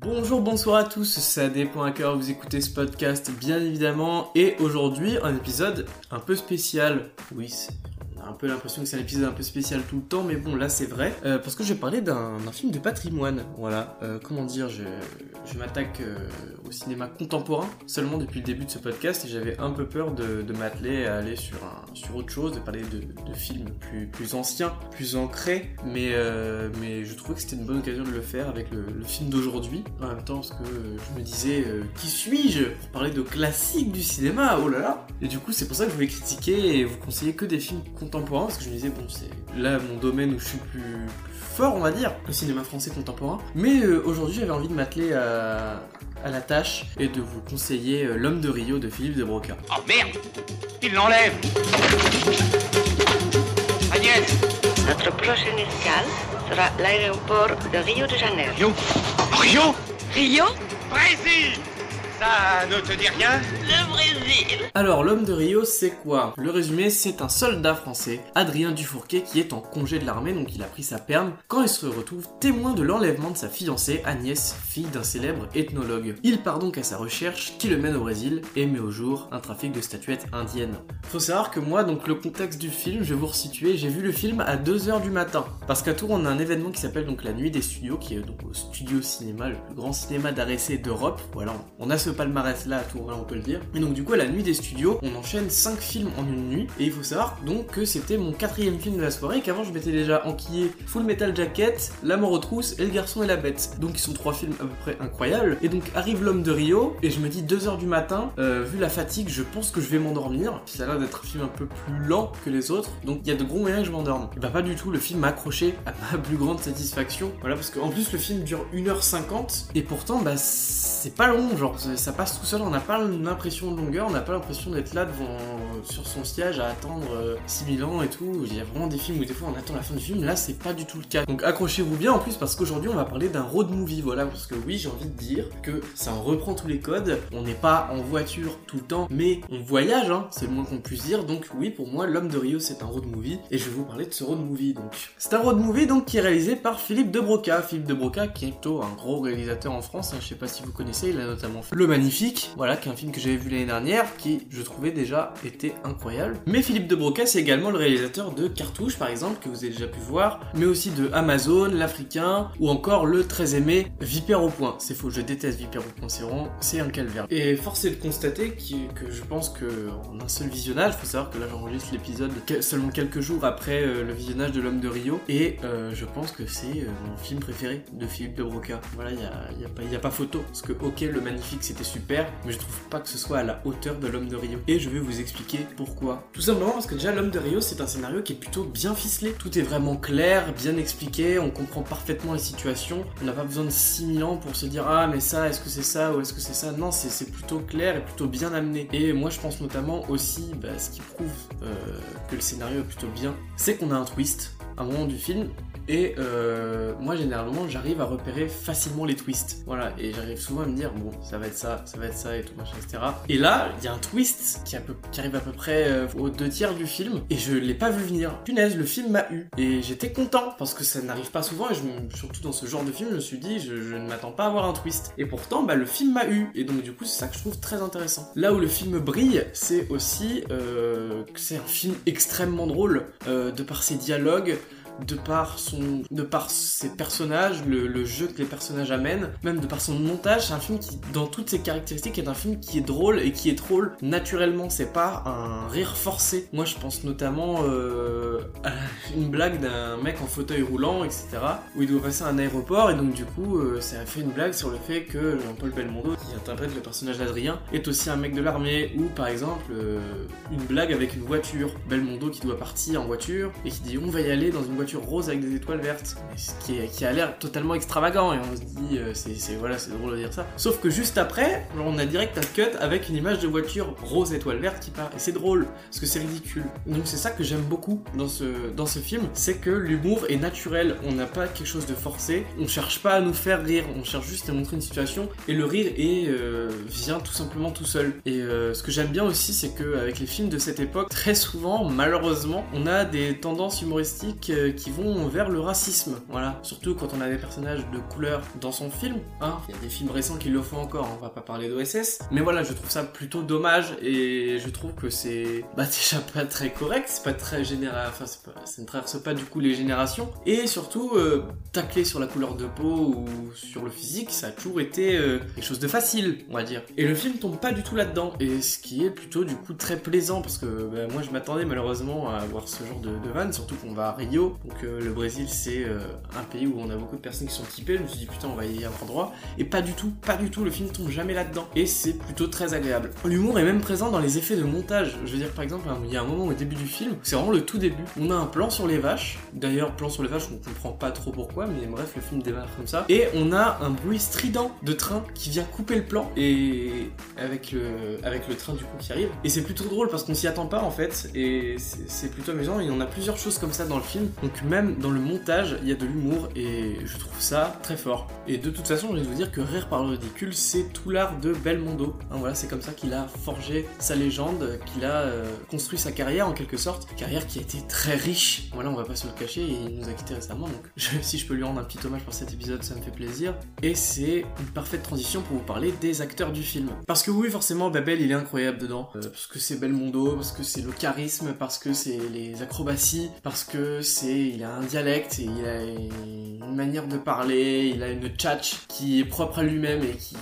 Bonjour, bonsoir à tous, c'est AD.cœur, vous écoutez ce podcast bien évidemment, et aujourd'hui un épisode un peu spécial. Oui, un peu l'impression que c'est un épisode un peu spécial tout le temps, mais bon, là c'est vrai, euh, parce que je vais parler d'un film de patrimoine. Voilà, euh, comment dire, je, m'attaque euh, au cinéma contemporain seulement depuis le début de ce podcast et j'avais un peu peur de, m'atteler à aller sur, sur autre chose, de parler de, films plus, plus anciens, plus ancrés, mais, mais je trouvais que c'était une bonne occasion de le faire avec le, le film d'aujourd'hui. En même temps, parce que je me disais, qui suis-je pour parler de classiques du cinéma? Oh là là! Et du coup, c'est pour ça que je voulais critiquer et vous conseiller que des films contemporains, parce que je me disais, bon, c'est là mon domaine où je suis plus, plus fort, on va dire, le cinéma français contemporain. Mais euh, aujourd'hui, j'avais envie de m'atteler à, à la tâche et de vous conseiller euh, L'homme de Rio de Philippe de Broca. Oh merde! Il l'enlève! Agnès! Notre prochaine escale sera l'aéroport de Rio de Janeiro. Rio? Rio? Rio? Brésil Ça ne te dit rien Le Brésil Alors, l'homme de Rio, c'est quoi? Le résumé, c'est un soldat français, Adrien Dufourquet, qui est en congé de l'armée, donc il a pris sa perme, quand il se retrouve témoin de l'enlèvement de sa fiancée, Agnès, fille d'un célèbre ethnologue. Il part donc à sa recherche, qui le mène au Brésil, et met au jour un trafic de statuettes indiennes. Faut savoir que moi, donc le contexte du film, je vais vous resituer, j'ai vu le film à 2h du matin, parce qu'à Tours, on a un événement qui s'appelle donc la Nuit des Studios, qui est donc au Studio Cinéma, le plus grand cinéma essai d'Europe. Voilà, on a ce palmarès là à Tours, là, on peut le dire. Et donc du coup, à la Nuit des Studios, on enchaîne 5 films en une nuit, et il faut savoir donc que c'était mon quatrième film de la soirée, qu'avant je m'étais déjà enquillé Full Metal Jacket, La mort aux trousses et Le garçon et la bête. Donc ils sont trois films à peu près incroyables. Et donc arrive l'homme de Rio, et je me dis 2h du matin, euh, vu la fatigue, je pense que je vais m'endormir. Ça a l'air d'être un film un peu plus lent que les autres, donc il y a de gros moyens que je m'endorme. Et bah pas du tout, le film m'a accroché à ma plus grande satisfaction. Voilà, parce qu'en plus le film dure 1h50, et pourtant bah c'est pas long, genre ça passe tout seul, on n'a pas l'impression de longueur, on n'a pas l'impression d'être là devant sur son siège à attendre euh, 6000 ans et tout. Il y a vraiment des films où des fois on attend la fin du film, là c'est pas du tout le cas. Donc accrochez-vous bien en plus parce qu'aujourd'hui on va parler d'un road movie, voilà, parce que oui j'ai envie de dire que ça en reprend tous les codes, on n'est pas en voiture tout le temps, mais on voyage, hein, c'est le moins qu'on puisse dire, donc oui pour moi l'homme de Rio c'est un road movie, et je vais vous parler de ce road movie donc. C'est un road movie donc qui est réalisé par Philippe de Broca, Philippe de Broca qui est plutôt un gros réalisateur en France, hein, je sais pas si vous connaissez, il a notamment fait Le Magnifique, voilà, qui est un film que j'avais vu l'année dernière, qui je trouvais déjà était incroyable. Mais Philippe de Broca c'est également le réalisateur de Cartouche par exemple, que vous avez déjà pu voir, mais aussi de Amazon, L'Africain, ou encore le très aimé Vipère au point. C'est faux, je déteste Vipère au point, c'est vraiment, c'est un calvaire. Et force est de constater que je pense que en un seul visionnage, faut savoir que là j'enregistre l'épisode seulement quelques jours après euh, le visionnage de l'homme de Rio, et euh, je pense que c'est euh, mon film préféré de Philippe de Broca. Voilà, il y a, y a pas, a pas photo, parce que ok, le magnifique c'était super, mais je trouve pas que ce soit à la hauteur de l'homme de Rio. Et je vais vous expliquer pourquoi. Tout simplement parce que déjà l'homme de Rio c'est un scénario qui est plutôt bien ficelé. Tout est vraiment clair, bien expliqué, on comprend parfaitement les situations. On n'a pas besoin de 6000 ans pour se dire ah mais ça, est-ce que c'est ça ou est-ce que c'est ça? Non, c'est plutôt clair et plutôt bien amené. Et moi je pense notamment aussi, bah, ce qui prouve euh, que le scénario est plutôt bien, c'est qu'on a un twist à un moment du film et euh, moi généralement j'arrive à repérer facilement les twists. Voilà, et j'arrive souvent à me dire bon ça va être ça, ça va être ça et tout machin, etc. Et là, il y a un twist qui, arrive à peu près euh, aux deux tiers du film et je l'ai pas vu venir. Punaise, le film m'a eu. Et j'étais content parce que ça n'arrive pas souvent et je surtout dans ce genre de film, je me suis dit je, je ne m'attends pas à avoir un twist. Et pourtant, bah, le film m'a eu. Et donc du coup, c'est ça que je trouve très intéressant. Là où le film brille, c'est aussi euh, que c'est un film extrêmement drôle euh, de par ses dialogues de par son de par ses personnages le, jeu que les personnages amènent même de par son montage c'est un film qui dans toutes ses caractéristiques est un film qui est drôle et qui est drôle naturellement. C'est pas un rire forcé. Moi je pense notamment euh, à une blague d'un mec en fauteuil roulant etc où il doit passer à un aéroport et donc du coup euh, ça fait une blague sur le fait que Jean-Paul Belmondo qui interprète le personnage d'Adrien est aussi un mec de l'armée ou par exemple euh, une blague avec une voiture. Belmondo qui doit partir en voiture et qui dit on va y aller dans une voiture rose avec des étoiles vertes. Ce qui, a l'air totalement extravagant et on se dit euh, c'est voilà c'est drôle de dire ça. Sauf que juste après on a direct un cut avec une image de voiture rose étoile verte qui part. Et c'est drôle parce que c'est ridicule. Donc c'est ça que j'aime beaucoup dans ce dans ce film c'est que l'humour est naturel. On n'a pas quelque chose de forcé. On cherche pas à nous faire rire. On cherche juste à montrer une situation. Et le rire est euh, vient tout simplement tout seul. Et euh, ce que j'aime bien aussi c'est que avec les films de cette époque très souvent malheureusement on a des tendances humoristiques qui vont vers le racisme. Voilà, surtout quand on a des personnages de couleur dans son film. Hein. Il y a des films récents qui le font encore, on va pas parler d'OSS. Mais voilà, je trouve ça plutôt dommage et je trouve que c'est bah, déjà pas très correct, c'est pas très général, enfin ça ne traverse pas du coup les générations. Et surtout, euh, tacler sur la couleur de peau ou sur le physique, ça a toujours été euh, quelque chose de facile, on va dire. Et le film tombe pas du tout là-dedans, et ce qui est plutôt du coup très plaisant parce que bah, moi je m'attendais malheureusement à voir ce genre de, de vanne, surtout qu'on va à Rio, donc euh, le Brésil c'est euh, un pays où on a beaucoup de personnes qui sont typées, je me suis dit putain on va y avoir droit, et pas du tout, pas du tout, le film tombe jamais là-dedans, et c'est plutôt très agréable. L'humour est même présent dans les effets de montage, je veux dire par exemple, il y a un moment au début du film, c'est vraiment le tout début, on a un plan sur les vaches, d'ailleurs plan sur les vaches on comprend pas trop pourquoi, mais bref le film démarre comme ça, et on a un bruit strident de train qui vient couper le plan, et avec le, avec le train du coup qui arrive, et c'est plutôt drôle parce qu'on s'y attend pas en fait, et c'est c'est plutôt amusant, et on a plusieurs choses comme ça dans le film, donc même dans le montage, il y a de l'humour, et je trouve ça très fort. Et de toute façon, je vais vous dire que Rire par le ridicule, c'est tout l'art de Belmondo. Hein, voilà, c'est comme ça qu'il a forgé sa légende, qu'il a euh, construit sa carrière en quelque sorte, carrière qui a été très riche. Voilà, on va pas se le cacher, il nous a quitté récemment, donc si je peux lui rendre un petit hommage pour cet épisode, ça me fait plaisir. Et c'est une parfaite transition pour vous parler des acteurs du film. Parce que oui, forcément, Babel, il est incroyable dedans. Euh, parce que c'est Belmondo, parce que c'est le charisme, parce que c'est les acrobaties, parce que c'est il a un dialecte, il a une manière de parler, il a une tchatch qui est propre à lui-même et qui,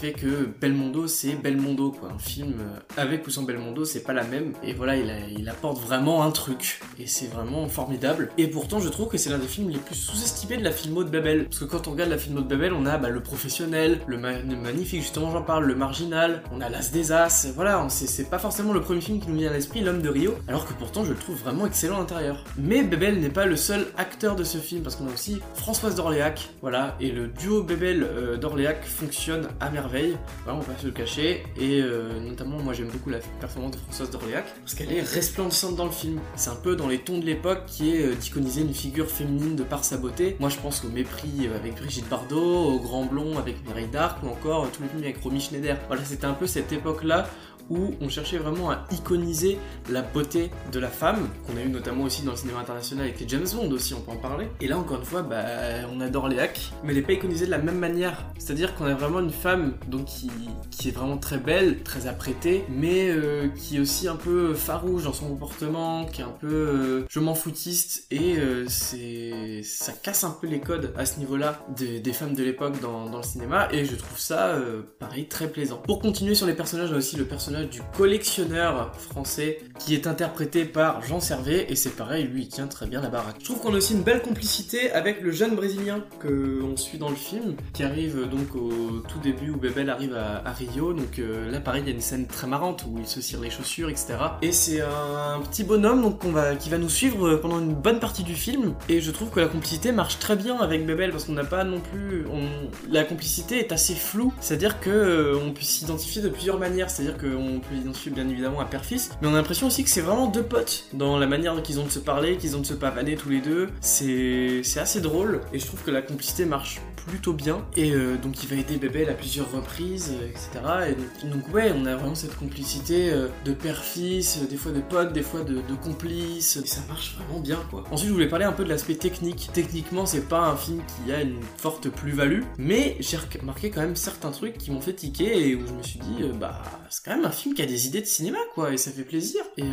fait que Belmondo, c'est Belmondo, quoi. Un film euh, avec ou sans Belmondo, c'est pas la même. Et voilà, il, apporte vraiment un truc. Et c'est vraiment formidable. Et pourtant, je trouve que c'est l'un des films les plus sous-estimés de la filmo de Babel. Parce que quand on regarde la filmo de Babel, on a bah, le professionnel, le, ma- le magnifique, justement, j'en parle, le marginal, on a l'as des as. Voilà, c'est pas forcément le premier film qui nous vient à l'esprit, l'homme de Rio. Alors que pourtant, je le trouve vraiment excellent à l'intérieur. Mais Babel pas le seul acteur de ce film, parce qu'on a aussi Françoise d'Orléac. Voilà, et le duo Babel euh, d'Orléac fonctionne à merveille. Voilà, on va pas se le cacher. Et euh, notamment, moi j'aime beaucoup la performance de Françoise d'Orléac parce qu'elle est resplendissante dans le film. C'est un peu dans les tons de l'époque qui est euh, d'iconiser une figure féminine de par sa beauté. Moi je pense au mépris euh, avec Brigitte Bardot, au grand blond avec Mireille Darc ou encore tous les films avec Romy Schneider. Voilà, c'était un peu cette époque-là où on cherchait vraiment à iconiser la beauté de la femme, qu'on a eu notamment aussi dans le cinéma international avec les James Bond aussi, on peut en parler. Et là, encore une fois, bah, on adore Léac, mais elle n'est pas iconisée de la même manière. C'est-à-dire qu'on a vraiment une femme donc, qui, est vraiment très belle, très apprêtée, mais euh, qui est aussi un peu farouche dans son comportement, qui est un peu euh, je m'en foutiste, et euh, ça casse un peu les codes à ce niveau-là des, femmes de l'époque dans, dans le cinéma, et je trouve ça, pareil, très plaisant. Pour continuer sur les personnages, on a aussi le personnage du collectionneur français qui est interprété par Jean Servet et c'est pareil, lui il tient très bien la baraque. Je trouve qu'on a aussi une belle complicité avec le jeune brésilien que on suit dans le film qui arrive donc au tout début où Bebel arrive à, Rio. Donc euh, là pareil, il y a une scène très marrante où il se cire les chaussures, etc. Et c'est un petit bonhomme donc va qui va nous suivre pendant une bonne partie du film et je trouve que la complicité marche très bien avec Bebel parce qu'on n'a pas non plus la complicité est assez floue, c'est-à-dire que euh, on peut s'identifier de plusieurs manières, c'est-à-dire qu'on peut l'identifier bien évidemment à père-fils, mais on a l'impression aussi que c'est vraiment deux potes dans la manière qu'ils ont de se parler, qu'ils ont de se pavaner tous les deux. C'est assez drôle et je trouve que la complicité marche plutôt bien et euh, donc il va aider Bébel à plusieurs reprises, euh, etc. Et donc, ouais, on a vraiment cette complicité euh, de père-fils, des fois de potes, des fois de, de complices, et ça marche vraiment bien quoi. Ensuite, je voulais parler un peu de l'aspect technique. Techniquement, c'est pas un film qui a une forte plus-value, mais j'ai remarqué quand même certains trucs qui m'ont fait tiquer et où je me suis dit, bah, c'est quand même un film qui a des idées de cinéma, quoi, et ça fait plaisir. Et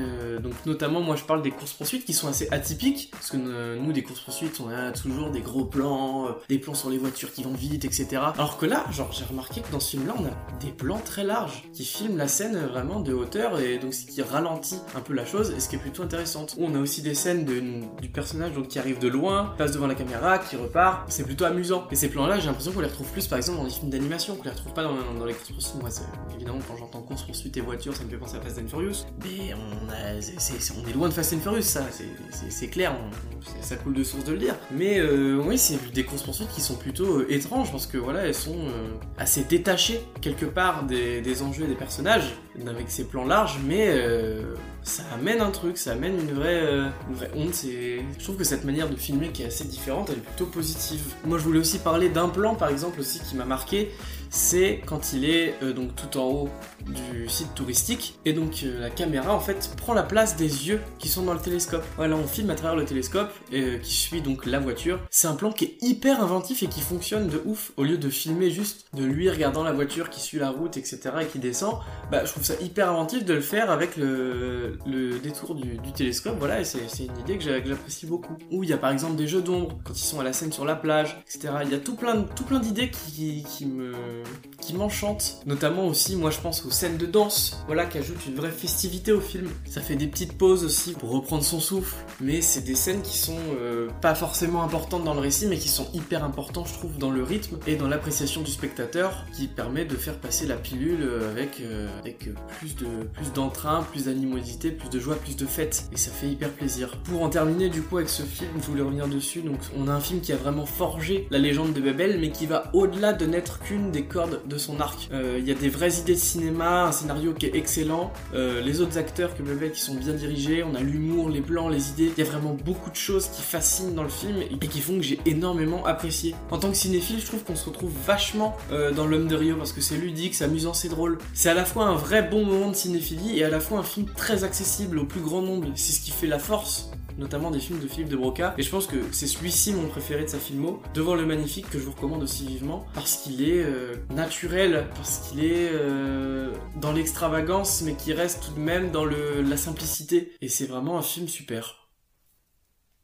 donc, notamment, moi, je parle des courses-poursuites qui sont assez atypiques, parce que nous, des courses-poursuites, on a toujours des gros plans, des plans sur les voitures qui vont vite, etc. Alors que là, genre, j'ai remarqué que dans ce film-là, on a des plans très larges qui filment la scène vraiment de hauteur et donc ce qui ralentit un peu la chose et ce qui est plutôt intéressante. On a aussi des scènes du personnage donc, qui arrive de loin, passe devant la caméra, qui repart. C'est plutôt amusant. Et ces plans-là, j'ai l'impression qu'on les retrouve plus par exemple dans les films d'animation, qu'on les retrouve pas dans, dans les courses-poursuites. Moi, évidemment, quand j'entends course-poursuite et voiture, ça me fait penser à Fast and Furious. Mais on, est loin de Fast and Furious, ça, c'est- clair, ça coule de source de le dire. Mais euh, oui, c'est des courses-poursuites qui sont plutôt plutôt euh, étranges parce que voilà, elles sont euh, assez détachées quelque part des, enjeux des personnages avec ces plans larges, mais euh, ça amène un truc, ça amène une vraie, euh, honte. Je trouve que cette manière de filmer qui est assez différente, elle est plutôt positive. Moi, je voulais aussi parler d'un plan, par exemple, aussi qui m'a marqué. C'est quand il est euh, donc tout en haut du site touristique et donc la caméra en fait prend la place des yeux qui sont dans le télescope. Voilà, on filme à travers le télescope et qui suit donc la voiture. C'est un plan qui est hyper inventif et qui fonctionne de ouf. Au lieu de filmer juste de lui regardant la voiture qui suit la route, etc. et qui descend, bah je trouve ça hyper inventif de le faire avec le, détour du, télescope. Voilà, et c'est une idée que j'a- que j'apprécie beaucoup. Ou il y a par exemple des jeux d'ombre quand ils sont à la scène sur la plage, etc. Il y a tout plein tout plein d'idées qui, me qui m'enchantent. Notamment aussi, moi je pense aux scènes de danse, voilà, qui ajoutent une vraie festivité au film. Ça fait des petites pauses aussi pour reprendre son souffle, mais c'est des scènes qui sont euh, pas forcément importantes dans le récit, mais qui sont hyper importantes, je trouve, dans le rythme et dans l'appréciation du spectateur, qui permet de faire passer la pilule avec, euh, avec euh, plus de plus d'entrain, plus d'animosité, plus de joie, plus de fête, et ça fait hyper plaisir. Pour en terminer du coup avec ce film, je voulais revenir dessus. Donc, on a un film qui a vraiment forgé la légende de Babel, mais qui va au-delà de n'être qu'une des cordes de son arc. Euh, Il y a des vraies idées de cinéma, un scénario qui est excellent, euh, les autres acteurs que Babel qui sont bien dirigés, on a l'humour, les plans, les idées. Il y a vraiment beaucoup de choses qui fascinent dans le film et qui font que j'ai énormément apprécié. En tant que cinéphile, je trouve qu'on se retrouve vachement euh, dans l'homme de Rio parce que c'est ludique, c'est amusant, c'est drôle. C'est à la fois un vrai bon moment de cinéphilie et à la fois un film très accessible au plus grand nombre. C'est ce qui fait la force notamment des films de Philippe de Broca. Et je pense que c'est celui-ci mon préféré de sa filmo, devant le magnifique que je vous recommande aussi vivement, parce qu'il est euh, naturel, parce qu'il est euh, dans l'extravagance, mais qui reste tout de même dans le, la simplicité. Et c'est vraiment un film super.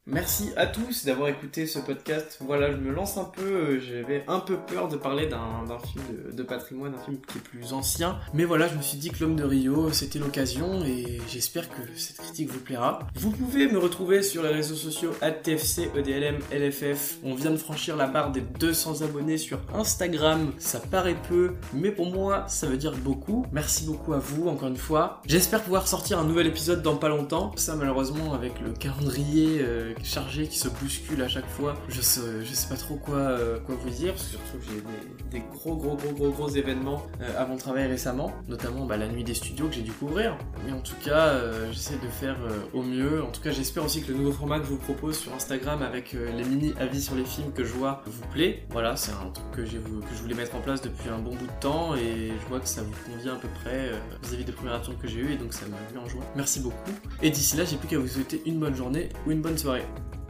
Merci à tous d'avoir écouté ce podcast. Voilà, je me lance un peu. J'avais un peu peur de parler d'un film de, de patrimoine, un film qui est plus ancien. Mais voilà, je me suis dit que l'homme de Rio, c'était l'occasion et j'espère que cette critique vous plaira. Vous pouvez me retrouver sur les réseaux sociaux TFC, EDLM, LFF. On vient de franchir la barre des 200 abonnés sur Instagram. Ça paraît peu, mais pour moi, ça veut dire beaucoup. Merci beaucoup à vous, encore une fois. J'espère pouvoir sortir un nouvel épisode dans pas longtemps. Ça, malheureusement, avec le calendrier euh, chargé qui se bouscule à chaque fois, je sais, pas trop quoi, euh, quoi vous dire, parce que surtout que j'ai des, des gros, gros, gros, gros, gros événements euh, à mon travail récemment, notamment bah, la nuit des studios que j'ai dû couvrir. Mais en tout cas, euh, j'essaie de faire euh, au mieux. En tout cas, j'espère aussi que le nouveau format que je vous propose sur Instagram avec euh, les mini avis sur les films que je vois vous plaît. Voilà, c'est un truc que, je voulais mettre en place depuis un bon bout de temps et je vois que ça vous convient à peu près euh, vis-à-vis des premiers retours que j'ai eu et donc ça m'a mis en joie. Merci beaucoup. Et d'ici là, j'ai plus qu'à vous souhaiter une bonne journée ou une bonne soirée. Bye.